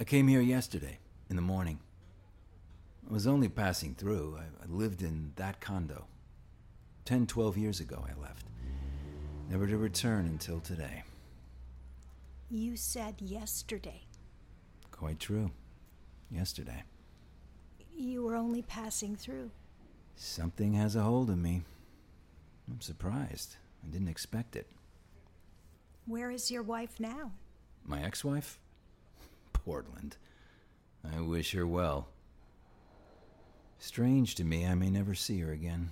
I came here yesterday, in the morning. I was only passing through. I, I lived in that condo. Ten, twelve years ago, I left. Never to return until today. You said yesterday. Quite true. Yesterday. You were only passing through. Something has a hold of me. I'm surprised. I didn't expect it. Where is your wife now? My ex wife? Portland. I wish her well. Strange to me, I may never see her again.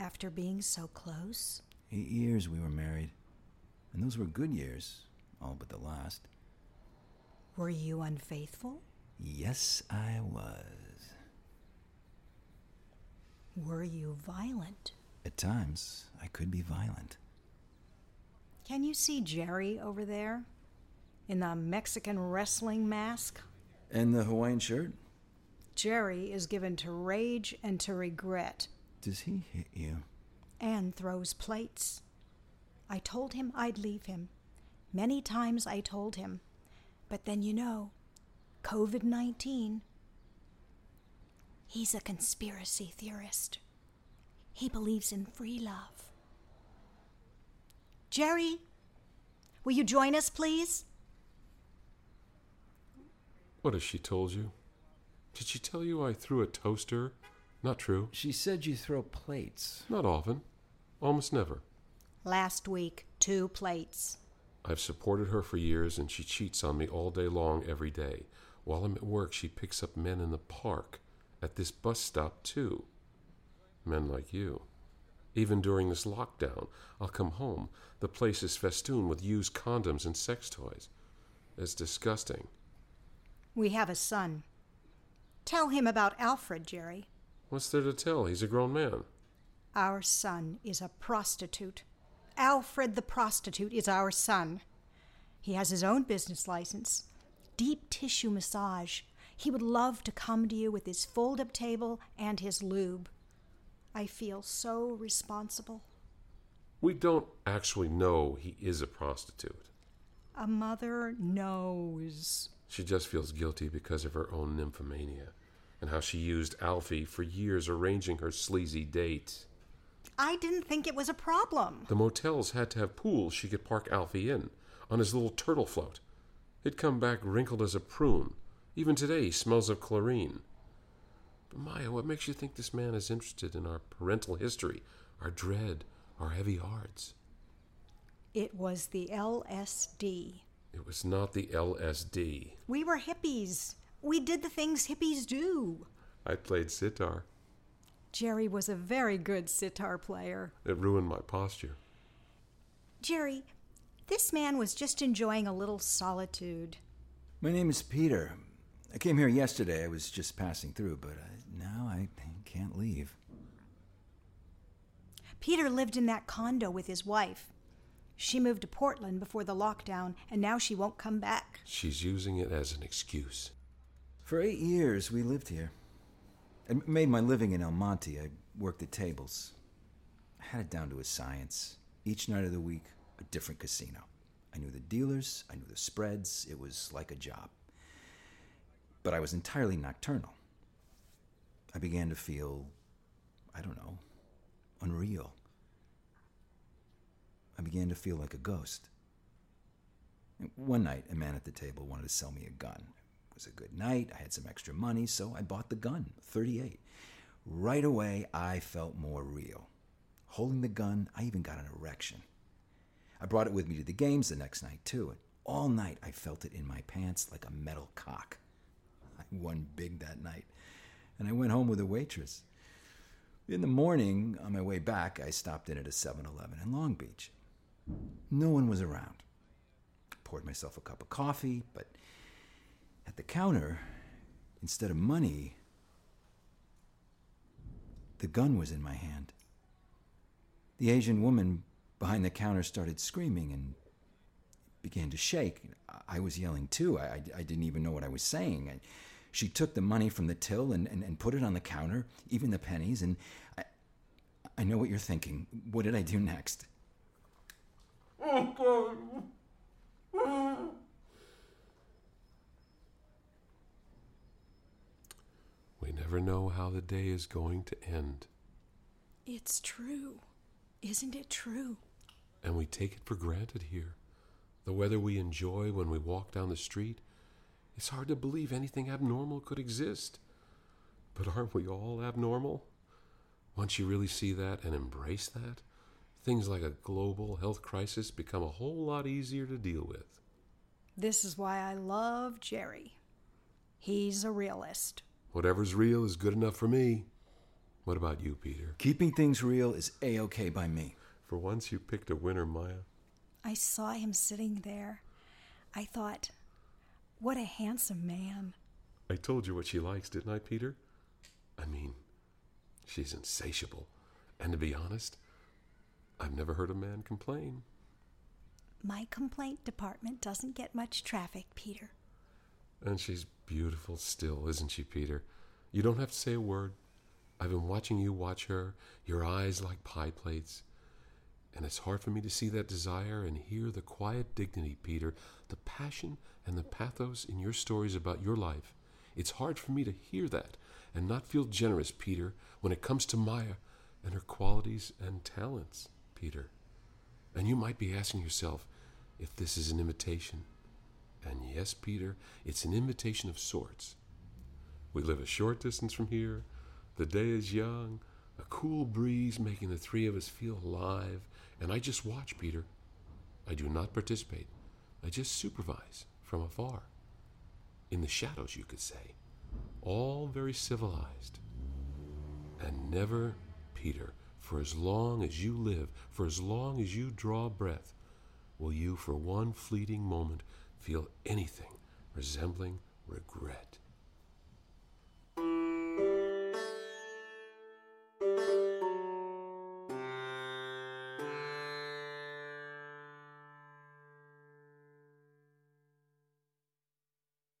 After being so close? Eight years we were married. And those were good years, all but the last. Were you unfaithful? Yes, I was. Were you violent? At times, I could be violent. Can you see Jerry over there? In the Mexican wrestling mask? And the Hawaiian shirt? Jerry is given to rage and to regret. Does he hit you? And throws plates. I told him I'd leave him. Many times I told him. But then you know, COVID 19. He's a conspiracy theorist. He believes in free love. Jerry, will you join us, please? What has she told you? Did she tell you I threw a toaster? Not true. She said you throw plates. Not often. Almost never. Last week, two plates. I've supported her for years, and she cheats on me all day long, every day. While I'm at work, she picks up men in the park, at this bus stop, too. Men like you. Even during this lockdown, I'll come home. The place is festooned with used condoms and sex toys. It's disgusting. We have a son. Tell him about Alfred, Jerry. What's there to tell? He's a grown man. Our son is a prostitute. Alfred the prostitute is our son. He has his own business license. Deep tissue massage. He would love to come to you with his fold up table and his lube. I feel so responsible. We don't actually know he is a prostitute. A mother knows. She just feels guilty because of her own nymphomania and how she used Alfie for years arranging her sleazy date. I didn't think it was a problem. The motels had to have pools she could park Alfie in on his little turtle float. He'd come back wrinkled as a prune. Even today, he smells of chlorine. But Maya, what makes you think this man is interested in our parental history, our dread, our heavy hearts? It was the LSD. It was not the LSD. We were hippies. We did the things hippies do. I played sitar. Jerry was a very good sitar player. It ruined my posture. Jerry, this man was just enjoying a little solitude. My name is Peter. I came here yesterday. I was just passing through, but uh, now I can't leave. Peter lived in that condo with his wife. She moved to Portland before the lockdown, and now she won't come back. She's using it as an excuse. For eight years, we lived here. I made my living in El Monte. I worked at tables. I had it down to a science. Each night of the week, a different casino. I knew the dealers, I knew the spreads. It was like a job. But I was entirely nocturnal. I began to feel, I don't know, unreal. I began to feel like a ghost. One night, a man at the table wanted to sell me a gun. It was a good night. I had some extra money, so I bought the gun, 38. Right away, I felt more real. Holding the gun, I even got an erection. I brought it with me to the games the next night, too, and all night I felt it in my pants like a metal cock. I won big that night, and I went home with a waitress. In the morning, on my way back, I stopped in at a 7 Eleven in Long Beach. No one was around. I poured myself a cup of coffee, but at the counter, instead of money, the gun was in my hand. The Asian woman behind the counter started screaming and began to shake. I was yelling too. I, I, I didn't even know what I was saying. I, she took the money from the till and, and, and put it on the counter, even the pennies, and I, I know what you're thinking. What did I do next? Oh, God. We never know how the day is going to end. It's true. Isn't it true? And we take it for granted here. The weather we enjoy when we walk down the street, it's hard to believe anything abnormal could exist. But aren't we all abnormal? Once you really see that and embrace that, things like a global health crisis become a whole lot easier to deal with. This is why I love Jerry. He's a realist. Whatever's real is good enough for me. What about you, Peter? Keeping things real is A OK by me. For once you picked a winner, Maya. I saw him sitting there. I thought, what a handsome man. I told you what she likes, didn't I, Peter? I mean, she's insatiable. And to be honest, I've never heard a man complain. My complaint department doesn't get much traffic, Peter. And she's beautiful still, isn't she, Peter? You don't have to say a word. I've been watching you watch her, your eyes like pie plates. And it's hard for me to see that desire and hear the quiet dignity, Peter, the passion and the pathos in your stories about your life. It's hard for me to hear that and not feel generous, Peter, when it comes to Maya and her qualities and talents, Peter. And you might be asking yourself if this is an invitation. And yes, Peter, it's an invitation of sorts. We live a short distance from here. The day is young, a cool breeze making the three of us feel alive. And I just watch, Peter. I do not participate. I just supervise from afar. In the shadows, you could say. All very civilized. And never, Peter, for as long as you live, for as long as you draw breath, will you for one fleeting moment feel anything resembling regret.